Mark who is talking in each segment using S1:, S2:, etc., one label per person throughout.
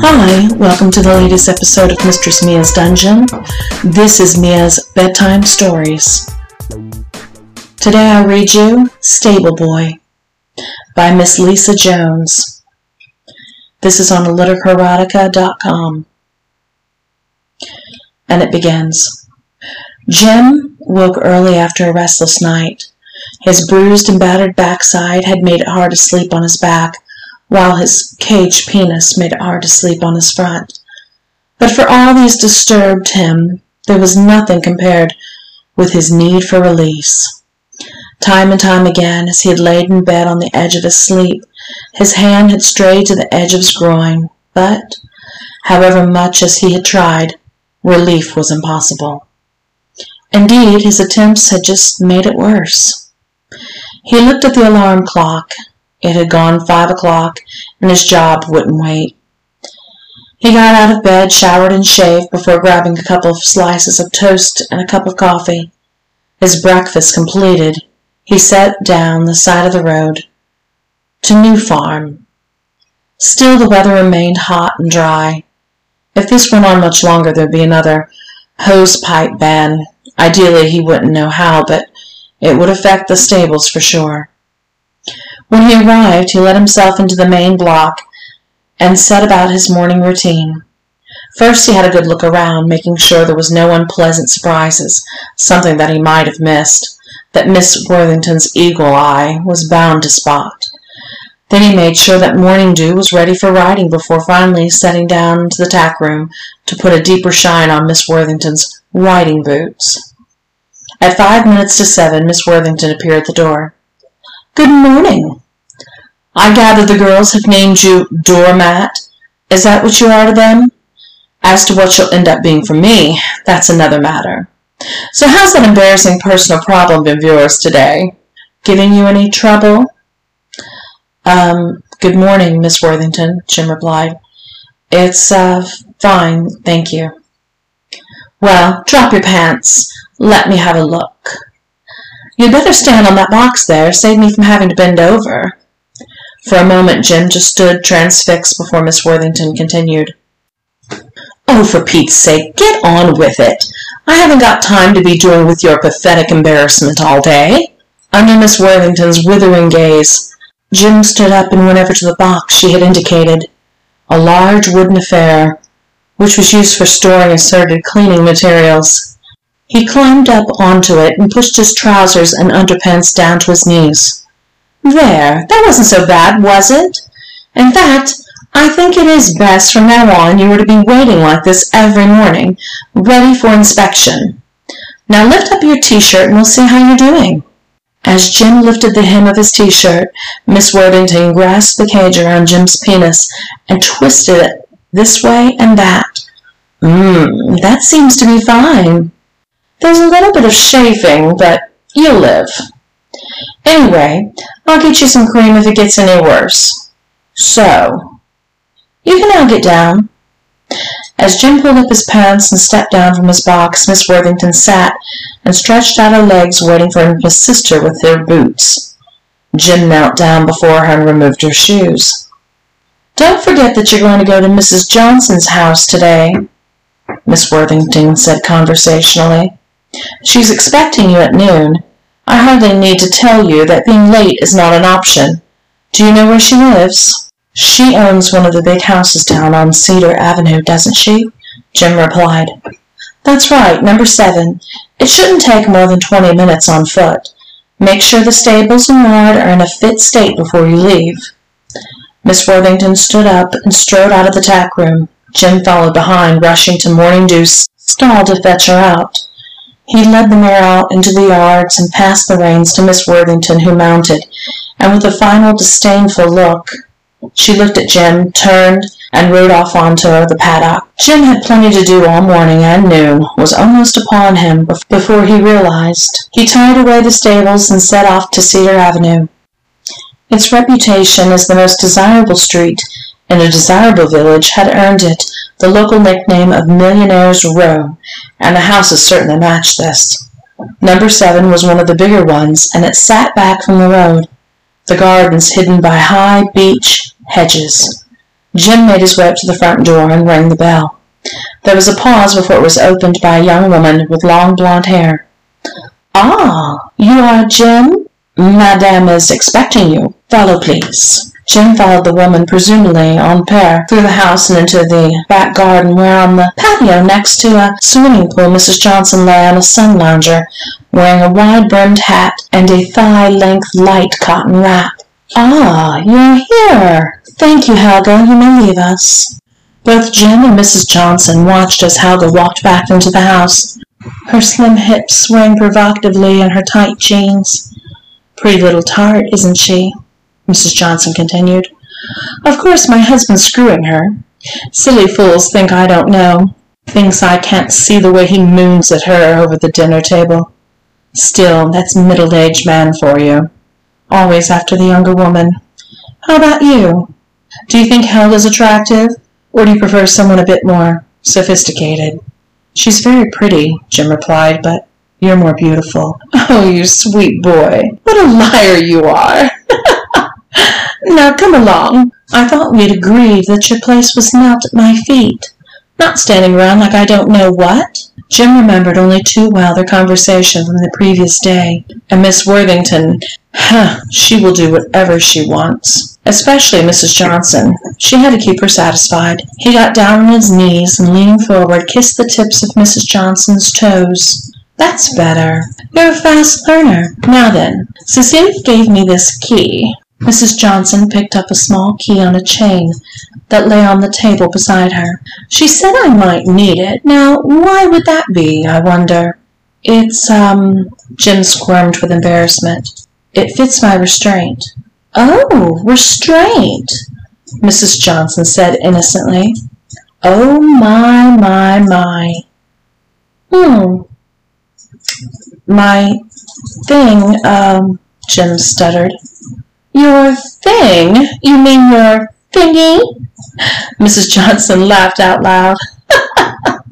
S1: Hi, welcome to the latest episode of Mistress Mia's Dungeon. This is Mia's Bedtime Stories. Today I read you Stable Boy by Miss Lisa Jones. This is on literotica.com. And it begins. Jim woke early after a restless night. His bruised and battered backside had made it hard to sleep on his back while his caged penis made it hard to sleep on his front. But for all these disturbed him, there was nothing compared with his need for release. Time and time again, as he had laid in bed on the edge of his sleep, his hand had strayed to the edge of his groin, but, however much as he had tried, relief was impossible. Indeed, his attempts had just made it worse. He looked at the alarm clock it had gone five o'clock, and his job wouldn't wait. He got out of bed, showered and shaved before grabbing a couple of slices of toast and a cup of coffee. His breakfast completed, he sat down the side of the road to New Farm. Still the weather remained hot and dry. If this went on much longer, there'd be another hose pipe ban. Ideally, he wouldn't know how, but it would affect the stables for sure. When he arrived, he let himself into the main block and set about his morning routine. First, he had a good look around, making sure there was no unpleasant surprises, something that he might have missed, that Miss Worthington's eagle eye was bound to spot. Then he made sure that Morning Dew was ready for riding before finally setting down to the tack room to put a deeper shine on Miss Worthington's riding boots. At five minutes to seven, Miss Worthington appeared at the door. Good morning. I gather the girls have named you Doormat. Is that what you are to them? As to what you'll end up being for me, that's another matter. So how's that embarrassing personal problem of yours today? Giving you any trouble? Um, good morning, Miss Worthington, Jim replied. It's, uh, fine, thank you. Well, drop your pants. Let me have a look. You'd better stand on that box there, save me from having to bend over. For a moment Jim just stood transfixed before Miss Worthington continued. Oh, for Pete's sake, get on with it. I haven't got time to be doing with your pathetic embarrassment all day. Under Miss Worthington's withering gaze, Jim stood up and went over to the box she had indicated, a large wooden affair, which was used for storing assorted cleaning materials. He climbed up onto it and pushed his trousers and underpants down to his knees. There, that wasn't so bad, was it? In fact, I think it is best from now on you are to be waiting like this every morning, ready for inspection. Now lift up your t-shirt and we'll see how you're doing. As Jim lifted the hem of his t-shirt, Miss Worthington grasped the cage around Jim's penis and twisted it this way and that. Mmm, that seems to be fine. There's a little bit of shaving, but you'll live. Anyway, I'll get you some cream if it gets any worse. So, you can now get down. As Jim pulled up his pants and stepped down from his box, Miss Worthington sat and stretched out her legs waiting for his sister with her boots. Jim knelt down before her and removed her shoes. Don't forget that you're going to go to Mrs. Johnson's house today, Miss Worthington said conversationally. She's expecting you at noon. I hardly need to tell you that being late is not an option. Do you know where she lives? She owns one of the big houses down on Cedar Avenue, doesn't she? Jim replied. That's right, number seven. It shouldn't take more than twenty minutes on foot. Make sure the stables and yard are in a fit state before you leave. Miss Worthington stood up and strode out of the tack room. Jim followed behind, rushing to Morning Dew's stall to fetch her out. He led the mare out into the yards and passed the reins to Miss Worthington, who mounted, and with a final disdainful look, she looked at Jim, turned, and rode off onto the paddock. Jim had plenty to do all morning, and noon was almost upon him before he realized. He tied away the stables and set off to Cedar Avenue. Its reputation as the most desirable street in a desirable village had earned it the local nickname of Millionaire's Row, and the houses certainly matched this. Number seven was one of the bigger ones, and it sat back from the road, the gardens hidden by high beech hedges. Jim made his way up to the front door and rang the bell. There was a pause before it was opened by a young woman with long blonde hair. Ah, you are Jim? Madame is expecting you. Follow, please. Jim followed the woman, presumably au pair, through the house and into the back garden, where on the patio next to a swimming pool Mrs. Johnson lay on a sun lounger, wearing a wide-brimmed hat and a thigh-length light cotton wrap. Ah, you're here. Thank you, Helga. You may leave us. Both Jim and Mrs. Johnson watched as Helga walked back into the house, her slim hips swaying provocatively in her tight jeans. Pretty little tart, isn't she? Mrs. Johnson continued. Of course my husband's screwing her. Silly fools think I don't know. Thinks I can't see the way he moons at her over the dinner table. Still, that's middle-aged man for you. Always after the younger woman. How about you? Do you think Helga's attractive, or do you prefer someone a bit more sophisticated? She's very pretty, Jim replied, but you're more beautiful. Oh, you sweet boy. What a liar you are. Now come along. Mm. I thought we'd agreed that your place was not at my feet. Not standing around like I don't know what. Jim remembered only too well their conversation from the previous day. And Miss Worthington, huh, she will do whatever she wants. Especially Mrs. Johnson. She had to keep her satisfied. He got down on his knees and leaning forward kissed the tips of Mrs. Johnson's toes. That's better. You're a fast learner. Now then, Cecilia gave me this key. Mrs. Johnson picked up a small key on a chain that lay on the table beside her. She said I might need it. Now, why would that be, I wonder? It's, um, Jim squirmed with embarrassment. It fits my restraint. Oh, restraint, Mrs. Johnson said innocently. Oh, my, my, my. Hmm. My thing, um, Jim stuttered. Your thing? You mean your thingy? Mrs. Johnson laughed out loud.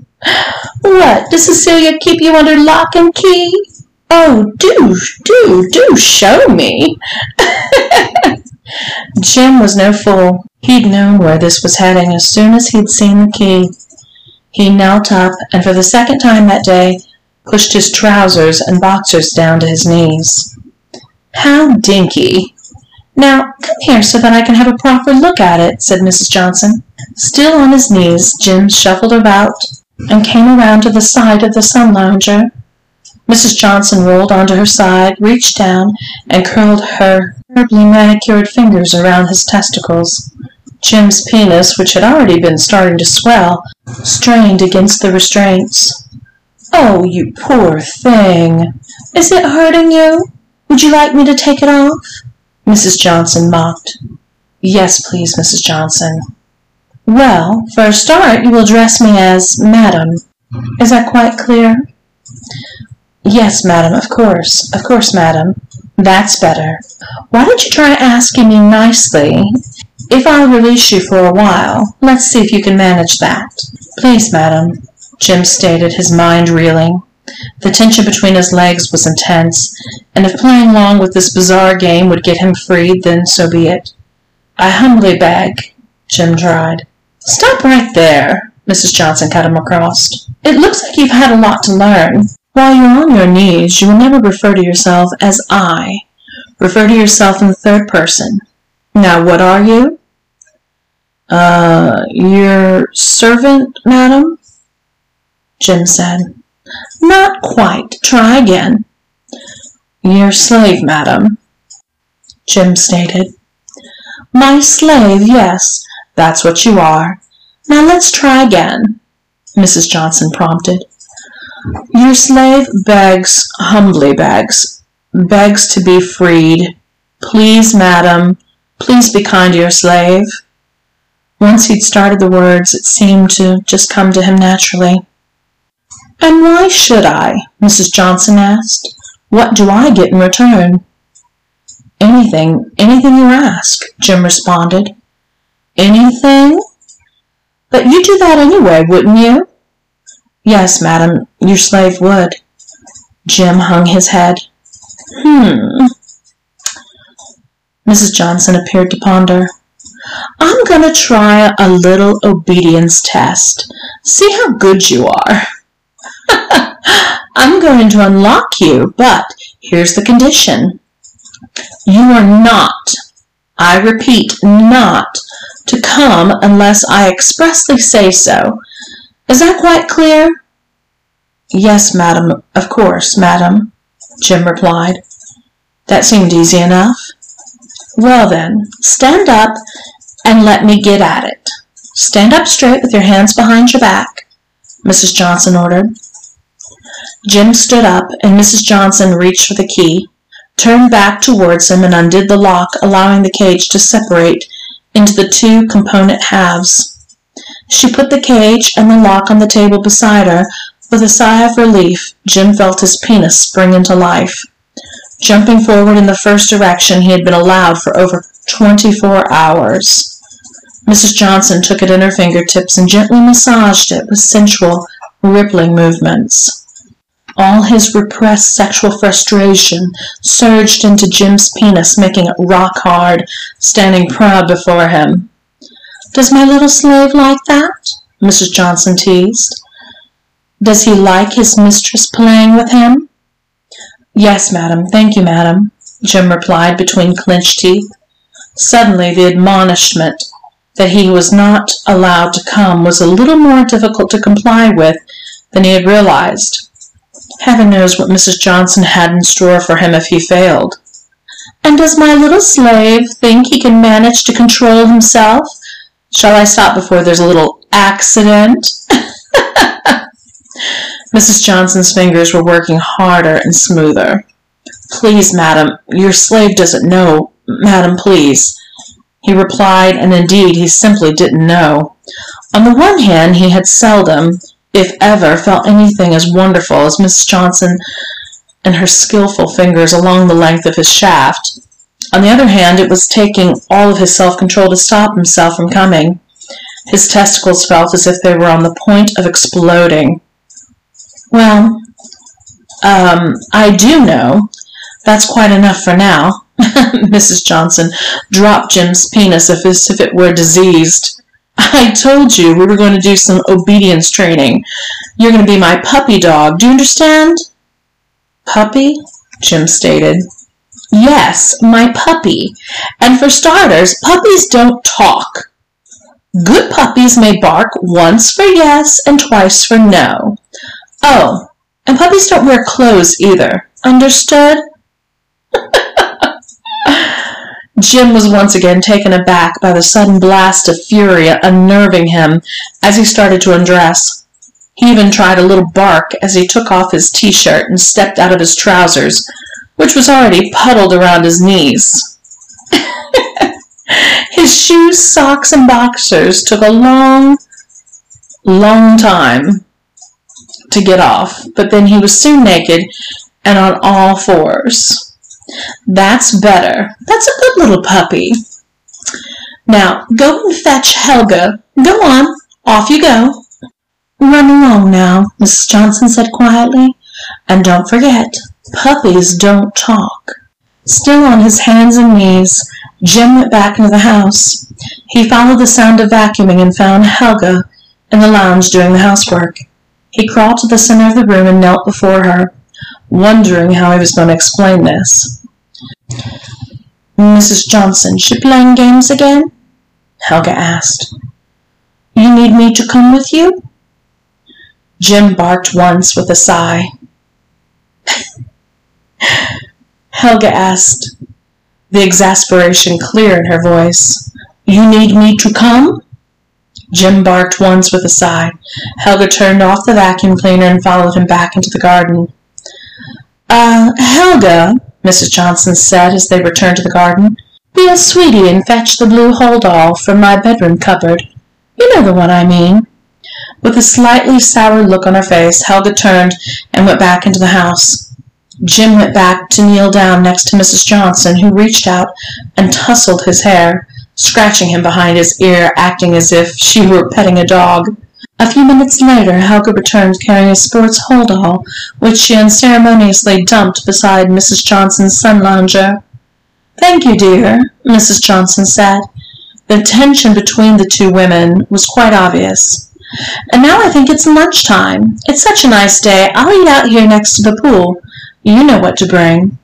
S1: what, does Cecilia keep you under lock and key? Oh, do, do, do show me. Jim was no fool. He'd known where this was heading as soon as he'd seen the key. He knelt up and for the second time that day pushed his trousers and boxers down to his knees. How dinky, now, come here so that I can have a proper look at it, said Mrs. Johnson. Still on his knees, Jim shuffled about and came around to the side of the sun lounger. Mrs. Johnson rolled onto her side, reached down, and curled her terribly manicured fingers around his testicles. Jim's penis, which had already been starting to swell, strained against the restraints. Oh, you poor thing! Is it hurting you? Would you like me to take it off? Mrs. Johnson mocked. Yes, please, Mrs. Johnson. Well, for a start, you will address me as Madam. Is that quite clear? Yes, madam, of course. Of course, madam. That's better. Why don't you try asking me nicely if I'll release you for a while? Let's see if you can manage that. Please, madam, Jim stated, his mind reeling. The tension between his legs was intense, and if playing along with this bizarre game would get him freed, then so be it. I humbly beg, Jim tried. Stop right there, Mrs. Johnson cut him across. It looks like you've had a lot to learn. While you're on your knees, you will never refer to yourself as I. Refer to yourself in the third person. Now, what are you? Uh, your servant, madam? Jim said. Not quite. Try again. Your slave, madam, Jim stated. My slave, yes, that's what you are. Now let's try again, Mrs. Johnson prompted. Your slave begs, humbly begs, begs to be freed. Please, madam, please be kind to your slave. Once he'd started the words, it seemed to just come to him naturally. And why should I? Mrs. Johnson asked. What do I get in return? Anything, anything you ask, Jim responded. Anything? But you'd do that anyway, wouldn't you? Yes, madam, your slave would. Jim hung his head. Hmm. Mrs. Johnson appeared to ponder. I'm going to try a little obedience test. See how good you are. I'm going to unlock you, but here's the condition. You are not, I repeat, not to come unless I expressly say so. Is that quite clear?
S2: Yes, madam, of course, madam, Jim replied. That seemed easy enough.
S1: Well then, stand up and let me get at it. Stand up straight with your hands behind your back, Mrs. Johnson ordered. Jim stood up, and Mrs. Johnson reached for the key, turned back towards him, and undid the lock, allowing the cage to separate into the two component halves. She put the cage and the lock on the table beside her. With a sigh of relief, Jim felt his penis spring into life. Jumping forward in the first direction he had been allowed for over twenty-four hours. Mrs. Johnson took it in her fingertips and gently massaged it with sensual, rippling movements. All his repressed sexual frustration surged into Jim's penis, making it rock hard, standing proud before him. Does my little slave like that? Mrs. Johnson teased. Does he like his mistress playing with him?
S2: Yes, madam, thank you, madam, Jim replied between clenched teeth. Suddenly the admonishment that he was not allowed to come was a little more difficult to comply with than he had realized. Heaven knows what Mrs. Johnson had in store for him if he failed.
S1: And does my little slave think he can manage to control himself? Shall I stop before there's a little accident?
S2: Mrs. Johnson's fingers were working harder and smoother. Please, madam, your slave doesn't know. Madam, please. He replied, and indeed he simply didn't know. On the one hand, he had seldom, if ever, felt anything as wonderful as Miss Johnson and her skilful fingers along the length of his shaft. On the other hand, it was taking all of his self-control to stop himself from coming. His testicles felt as if they were on the point of exploding. Well, um, I do know. That's quite enough for now. Mrs. Johnson dropped Jim's penis as if it were diseased. I told you we were going to do some obedience training. You're going to be my puppy dog. Do you understand?
S1: Puppy? Jim stated.
S2: Yes, my puppy. And for starters, puppies don't talk. Good puppies may bark once for yes and twice for no. Oh, and puppies don't wear clothes either. Understood? Jim was once again taken aback by the sudden blast of fury unnerving him as he started to undress. He even tried a little bark as he took off his t-shirt and stepped out of his trousers, which was already puddled around his knees. his shoes, socks, and boxers took a long, long time to get off, but then he was soon naked and on all fours. That's better. That's a good little puppy. Now, go and fetch Helga. Go on. Off you go.
S1: Run along now, Mrs. Johnson said quietly. And don't forget, puppies don't talk. Still on his hands and knees, Jim went back into the house. He followed the sound of vacuuming and found Helga in the lounge doing the housework. He crawled to the center of the room and knelt before her, wondering how he was going to explain this.
S2: Mrs. Johnson, she playing games again? Helga asked.
S1: You need me to come with you?
S2: Jim barked once with a sigh. Helga asked, the exasperation clear in her voice. You need me to come? Jim barked once with a sigh. Helga turned off the vacuum cleaner and followed him back into the garden.
S1: Uh, Helga, Mrs. Johnson said as they returned to the garden, be a sweetie and fetch the blue hold all from my bedroom cupboard. You know the one I mean. With a slightly sour look on her face, Helga turned and went back into the house. Jim went back to kneel down next to Mrs. Johnson, who reached out and tousled his hair, scratching him behind his ear, acting as if she were petting a dog. A few minutes later, Helga returned carrying a sports hold-all, which she unceremoniously dumped beside Mrs. Johnson's sun lounger. Thank you, dear, Mrs. Johnson said. The tension between the two women was quite obvious. And now I think it's lunchtime. It's such a nice day. I'll eat out here next to the pool. You know what to bring.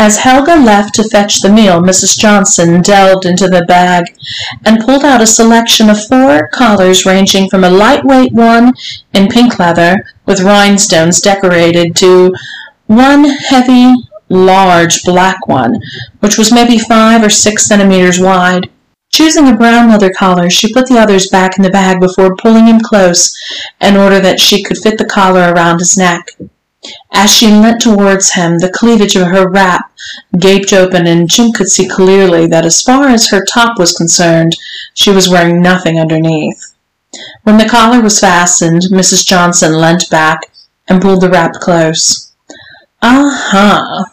S1: As Helga left to fetch the meal, Mrs. Johnson delved into the bag and pulled out a selection of four collars ranging from a lightweight one in pink leather with rhinestones decorated to one heavy, large black one, which was maybe five or six centimeters wide. Choosing a brown leather collar, she put the others back in the bag before pulling him close in order that she could fit the collar around his neck. As she leant towards him, the cleavage of her wrap gaped open, and Jim could see clearly that as far as her top was concerned, she was wearing nothing underneath. When the collar was fastened, Mrs. Johnson leant back and pulled the wrap close. Uh-huh.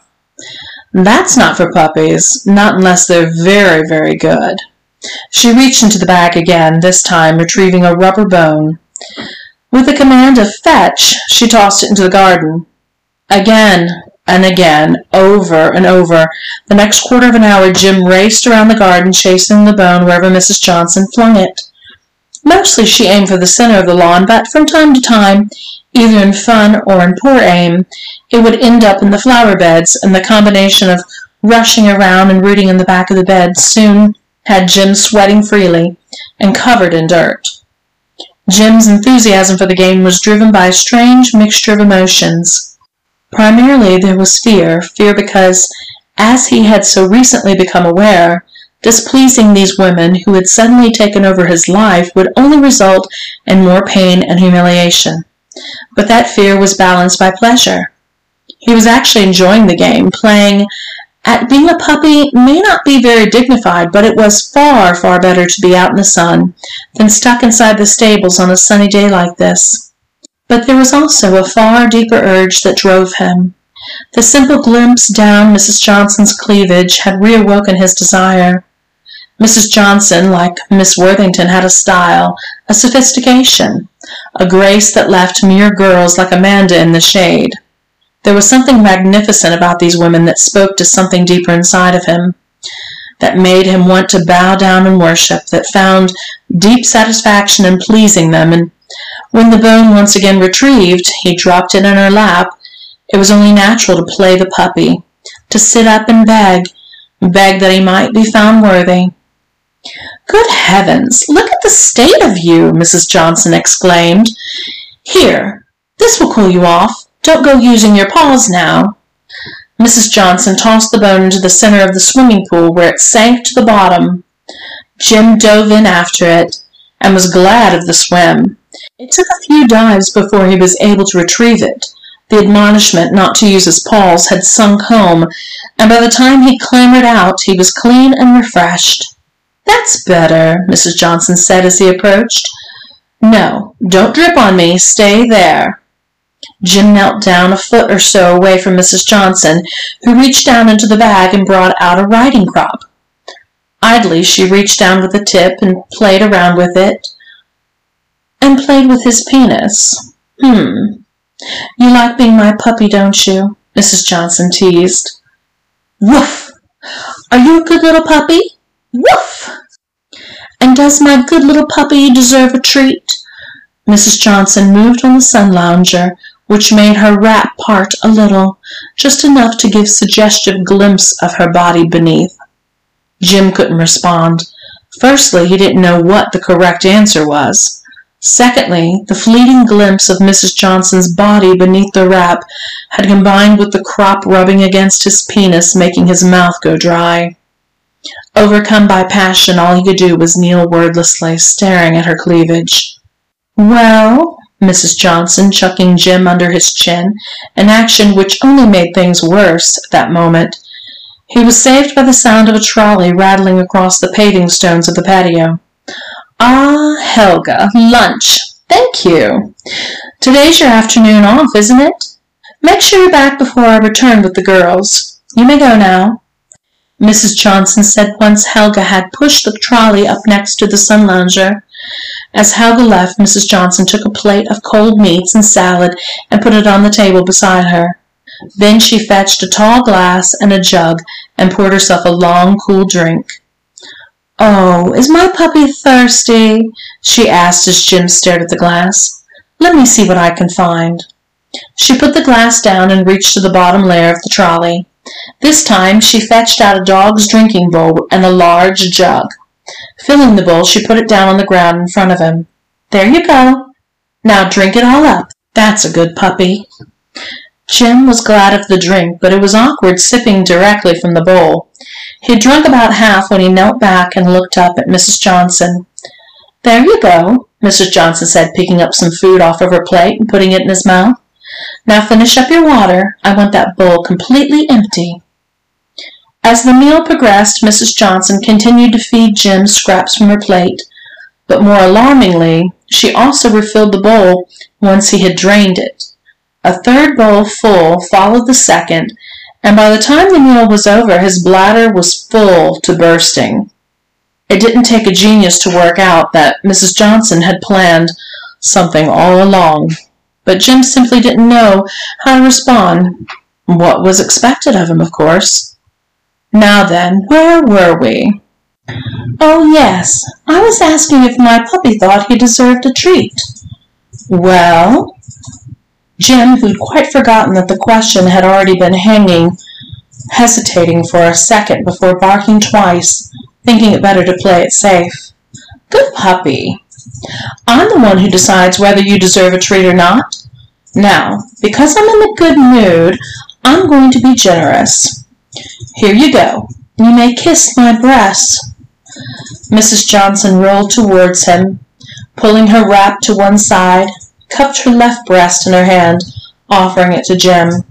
S1: That's not for puppies, not unless they're very, very good. She reached into the bag again, this time retrieving a rubber bone. With the command of fetch, she tossed it into the garden. Again and again, over and over, the next quarter of an hour Jim raced around the garden chasing the bone wherever Mrs. Johnson flung it. Mostly she aimed for the center of the lawn, but from time to time, either in fun or in poor aim, it would end up in the flower beds, and the combination of rushing around and rooting in the back of the bed soon had Jim sweating freely and covered in dirt. Jim's enthusiasm for the game was driven by a strange mixture of emotions. Primarily there was fear, fear because, as he had so recently become aware, displeasing these women who had suddenly taken over his life would only result in more pain and humiliation. But that fear was balanced by pleasure. He was actually enjoying the game, playing at being a puppy may not be very dignified, but it was far, far better to be out in the sun than stuck inside the stables on a sunny day like this. But there was also a far deeper urge that drove him. The simple glimpse down Mrs. Johnson's cleavage had reawoken his desire. Mrs. Johnson, like Miss Worthington, had a style, a sophistication, a grace that left mere girls like Amanda in the shade. There was something magnificent about these women that spoke to something deeper inside of him, that made him want to bow down and worship, that found deep satisfaction in pleasing them, and when the bone once again retrieved, he dropped it in her lap, it was only natural to play the puppy, to sit up and beg, beg that he might be found worthy. Good heavens, look at the state of you, Mrs. Johnson exclaimed. Here, this will cool you off. Don't go using your paws now. Mrs. Johnson tossed the bone into the center of the swimming pool where it sank to the bottom. Jim dove in after it and was glad of the swim. It took a few dives before he was able to retrieve it. The admonishment not to use his paws had sunk home, and by the time he clambered out, he was clean and refreshed. That's better, Mrs. Johnson said as he approached. No, don't drip on me. Stay there. Jim knelt down a foot or so away from Mrs. Johnson, who reached down into the bag and brought out a riding crop. Idly she reached down with the tip and played around with it, and played with his penis. Hmm. You like being my puppy, don't you? Mrs. Johnson teased. Woof! Are you a good little puppy? Woof! And does my good little puppy deserve a treat? Mrs. Johnson moved on the sun lounger, which made her wrap part a little, just enough to give suggestive glimpse of her body beneath. Jim couldn't respond. Firstly, he didn't know what the correct answer was. Secondly, the fleeting glimpse of Mrs. Johnson's body beneath the wrap had combined with the crop rubbing against his penis, making his mouth go dry. Overcome by passion, all he could do was kneel wordlessly, staring at her cleavage. Well, Mrs. Johnson chucking Jim under his chin, an action which only made things worse at that moment. He was saved by the sound of a trolley rattling across the paving stones of the patio. Ah, Helga, lunch. Thank you. Today's your afternoon off, isn't it? Make sure you're back before I return with the girls. You may go now. Mrs. Johnson said once Helga had pushed the trolley up next to the sun lounger. As Helga left, Mrs. Johnson took a plate of cold meats and salad and put it on the table beside her. Then she fetched a tall glass and a jug and poured herself a long, cool drink. Oh, is my puppy thirsty? she asked as Jim stared at the glass. Let me see what I can find. She put the glass down and reached to the bottom layer of the trolley. This time she fetched out a dog's drinking bowl and a large jug. Filling the bowl, she put it down on the ground in front of him. There you go. Now drink it all up. That's a good puppy. Jim was glad of the drink, but it was awkward sipping directly from the bowl. He had drunk about half when he knelt back and looked up at Mrs. Johnson. There you go, Mrs. Johnson said, picking up some food off of her plate and putting it in his mouth. Now finish up your water. I want that bowl completely empty. As the meal progressed, Mrs. Johnson continued to feed Jim scraps from her plate, but more alarmingly, she also refilled the bowl once he had drained it. A third bowl full followed the second, and by the time the meal was over, his bladder was full to bursting. It didn't take a genius to work out that Mrs. Johnson had planned something all along, but Jim simply didn't know how to respond. What was expected of him, of course. Now then, where were we? Oh, yes, I was asking if my puppy thought he deserved a treat. Well? Jim, who'd quite forgotten that the question had already been hanging, hesitating for a second before barking twice, thinking it better to play it safe. Good puppy. I'm the one who decides whether you deserve a treat or not. Now, because I'm in a good mood, I'm going to be generous. Here you go. You may kiss my breast. Mrs. Johnson rolled towards him, pulling her wrap to one side, cupped her left breast in her hand, offering it to Jim.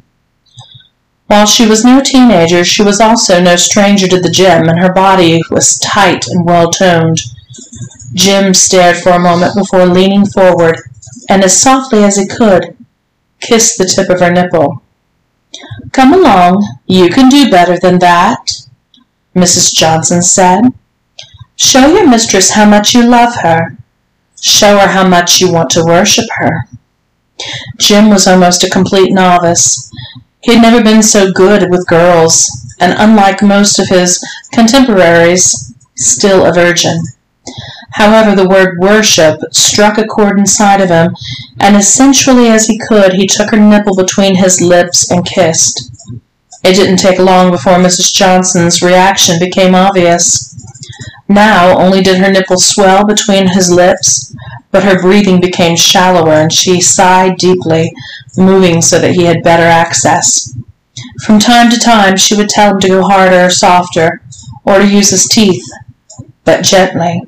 S1: While she was no teenager, she was also no stranger to the gym, and her body was tight and well toned. Jim stared for a moment before leaning forward, and as softly as he could, kissed the tip of her nipple. Come along, you can do better than that, Mrs. Johnson said. Show your mistress how much you love her. Show her how much you want to worship her. Jim was almost a complete novice. He had never been so good with girls, and unlike most of his contemporaries, still a virgin. However, the word worship struck a chord inside of him, and as sensually as he could, he took her nipple between his lips and kissed. It didn't take long before Mrs. Johnson's reaction became obvious. Now only did her nipple swell between his lips, but her breathing became shallower and she sighed deeply, moving so that he had better access. From time to time she would tell him to go harder or softer, or to use his teeth, but gently.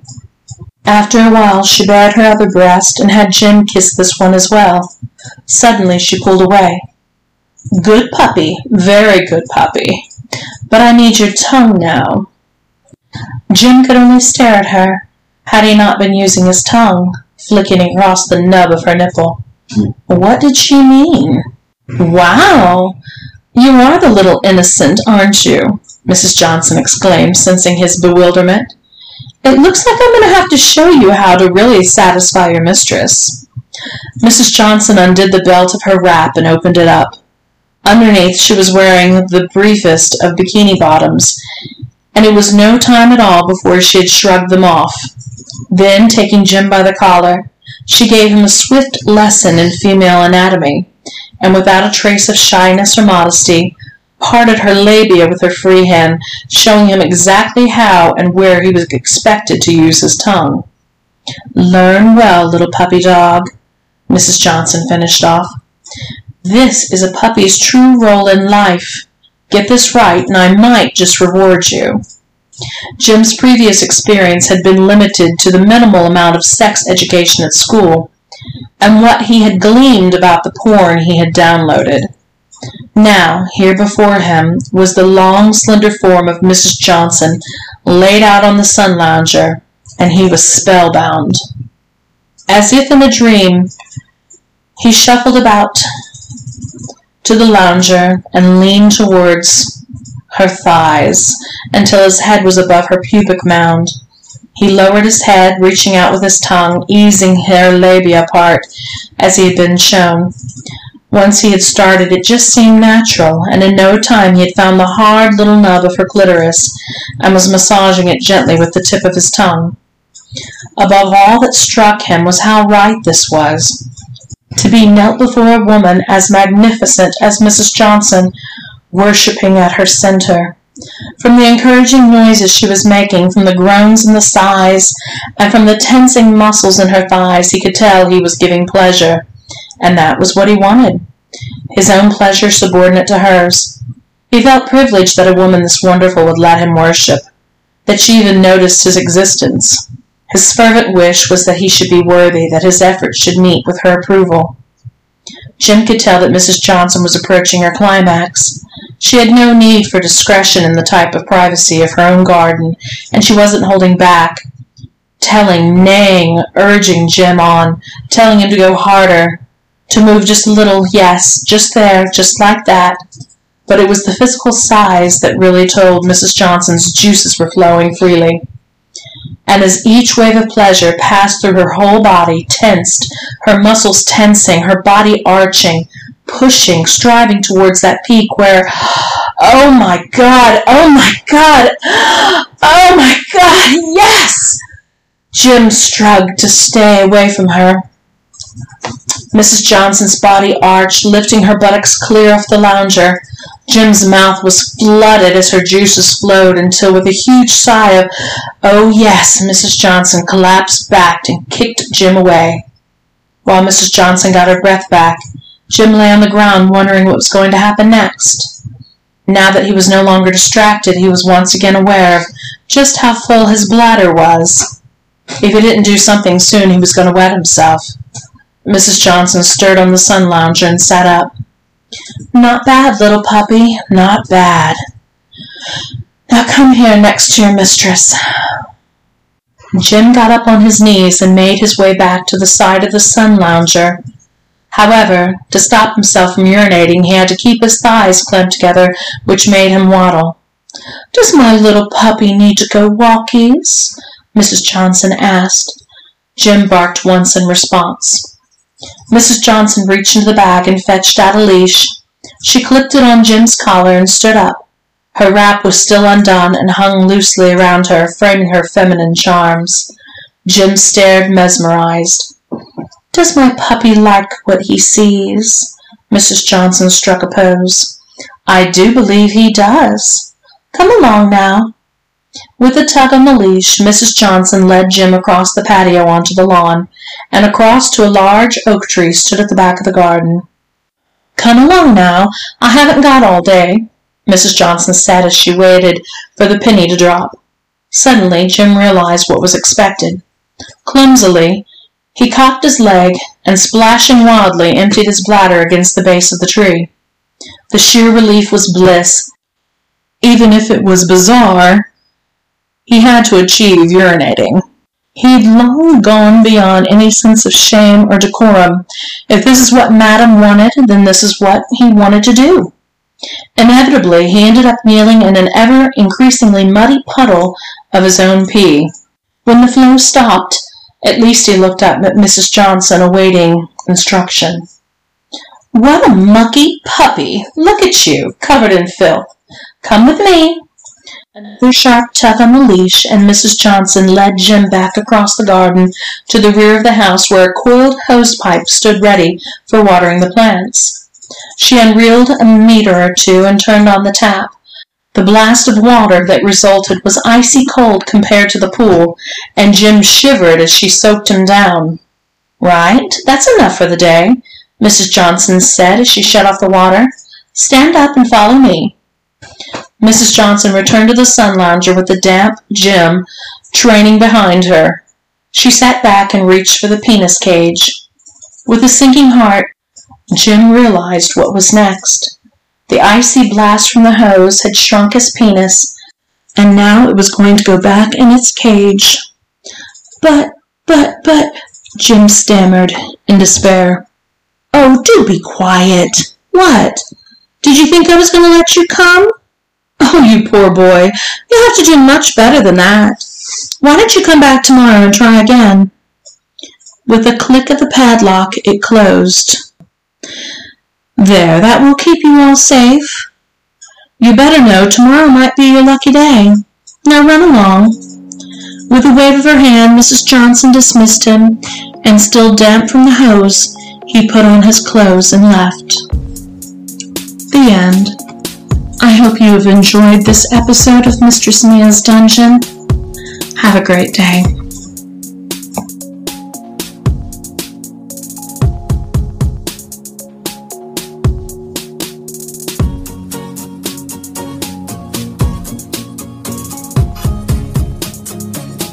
S1: After a while she bared her other breast and had Jim kiss this one as well. Suddenly she pulled away. Good puppy, very good puppy. But I need your tongue now. Jim could only stare at her, had he not been using his tongue, flicking across the nub of her nipple. What did she mean? Wow! You are the little innocent, aren't you? Mrs. Johnson exclaimed, sensing his bewilderment. It looks like I'm going to have to show you how to really satisfy your mistress. Mrs. Johnson undid the belt of her wrap and opened it up. Underneath, she was wearing the briefest of bikini bottoms, and it was no time at all before she had shrugged them off. Then, taking Jim by the collar, she gave him a swift lesson in female anatomy, and without a trace of shyness or modesty, parted her labia with her free hand, showing him exactly how and where he was expected to use his tongue. Learn well, little puppy dog, Mrs. Johnson finished off. This is a puppy's true role in life. Get this right, and I might just reward you. Jim's previous experience had been limited to the minimal amount of sex education at school, and what he had gleaned about the porn he had downloaded. Now, here before him was the long, slender form of Mrs. Johnson laid out on the sun lounger, and he was spellbound. As if in a dream, he shuffled about to the lounger and leaned towards her thighs until his head was above her pubic mound. He lowered his head, reaching out with his tongue, easing her labia apart as he had been shown. Once he had started, it just seemed natural, and in no time he had found the hard little nub of her clitoris and was massaging it gently with the tip of his tongue. Above all that struck him was how right this was. To be knelt before a woman as magnificent as Mrs. Johnson, worshipping at her center. From the encouraging noises she was making, from the groans and the sighs, and from the tensing muscles in her thighs, he could tell he was giving pleasure. And that was what he wanted. His own pleasure subordinate to hers. He felt privileged that a woman this wonderful would let him worship, that she even noticed his existence. His fervent wish was that he should be worthy, that his efforts should meet with her approval. Jim could tell that Mrs. Johnson was approaching her climax. She had no need for discretion in the type of privacy of her own garden, and she wasn't holding back, telling, neighing, urging Jim on, telling him to go harder, to move just a little, yes, just there, just like that. But it was the physical size that really told Mrs. Johnson's juices were flowing freely and as each wave of pleasure passed through her whole body, tensed, her muscles tensing, her body arching, pushing, striving towards that peak where, oh my God, oh my God, oh my God, yes! Jim struggled to stay away from her. Mrs. Johnson's body arched, lifting her buttocks clear off the lounger. Jim's mouth was flooded as her juices flowed until, with a huge sigh of, oh yes, Mrs. Johnson collapsed back and kicked Jim away. While Mrs. Johnson got her breath back, Jim lay on the ground wondering what was going to happen next. Now that he was no longer distracted, he was once again aware of just how full his bladder was. If he didn't do something soon, he was going to wet himself. Mrs. Johnson stirred on the sun lounger and sat up. Not bad, little puppy, not bad. Now come here next to your mistress. Jim got up on his knees and made his way back to the side of the sun lounger. However, to stop himself from urinating, he had to keep his thighs clamped together, which made him waddle. Does my little puppy need to go walkies? Mrs. Johnson asked. Jim barked once in response. Mrs. Johnson reached into the bag and fetched out a leash. She clipped it on Jim's collar and stood up. Her wrap was still undone and hung loosely around her, framing her feminine charms. Jim stared mesmerized. Does my puppy like what he sees? Mrs. Johnson struck a pose. I do believe he does. Come along now. With a tug on the leash, Mrs. Johnson led Jim across the patio onto the lawn, and across to a large oak tree stood at the back of the garden. Come along now, I haven't got all day, Mrs. Johnson said as she waited for the penny to drop. Suddenly Jim realized what was expected. Clumsily, he cocked his leg and, splashing wildly, emptied his bladder against the base of the tree. The sheer relief was bliss. Even if it was bizarre, he had to achieve urinating. He'd long gone beyond any sense of shame or decorum. If this is what Madam wanted, then this is what he wanted to do. Inevitably, he ended up kneeling in an ever increasingly muddy puddle of his own pee. When the flow stopped, at least he looked up at Mrs. Johnson awaiting instruction. What a mucky puppy! Look at you, covered in filth. Come with me. Sharp tug on the leash, and Mrs. Johnson led Jim back across the garden to the rear of the house where a coiled hose pipe stood ready for watering the plants. She unreeled a meter or two and turned on the tap. The blast of water that resulted was icy cold compared to the pool, and Jim shivered as she soaked him down. Right, that's enough for the day, Mrs. Johnson said as she shut off the water. Stand up and follow me. Mrs. Johnson returned to the sun lounger with the damp Jim training behind her. She sat back and reached for the penis cage. With a sinking heart, Jim realized what was next. The icy blast from the hose had shrunk his penis, and now it was going to go back in its cage. But, but, but, Jim stammered in despair. Oh, do be quiet. What? Did you think I was going to let you come? Oh, you poor boy. You'll have to do much better than that. Why don't you come back tomorrow and try again? With a click of the padlock, it closed. There, that will keep you all safe. You better know tomorrow might be your lucky day. Now run along. With a wave of her hand, Mrs. Johnson dismissed him, and still damp from the hose, he put on his clothes and left. The end. I hope you have enjoyed this episode of Mistress Mia's Dungeon. Have a great day.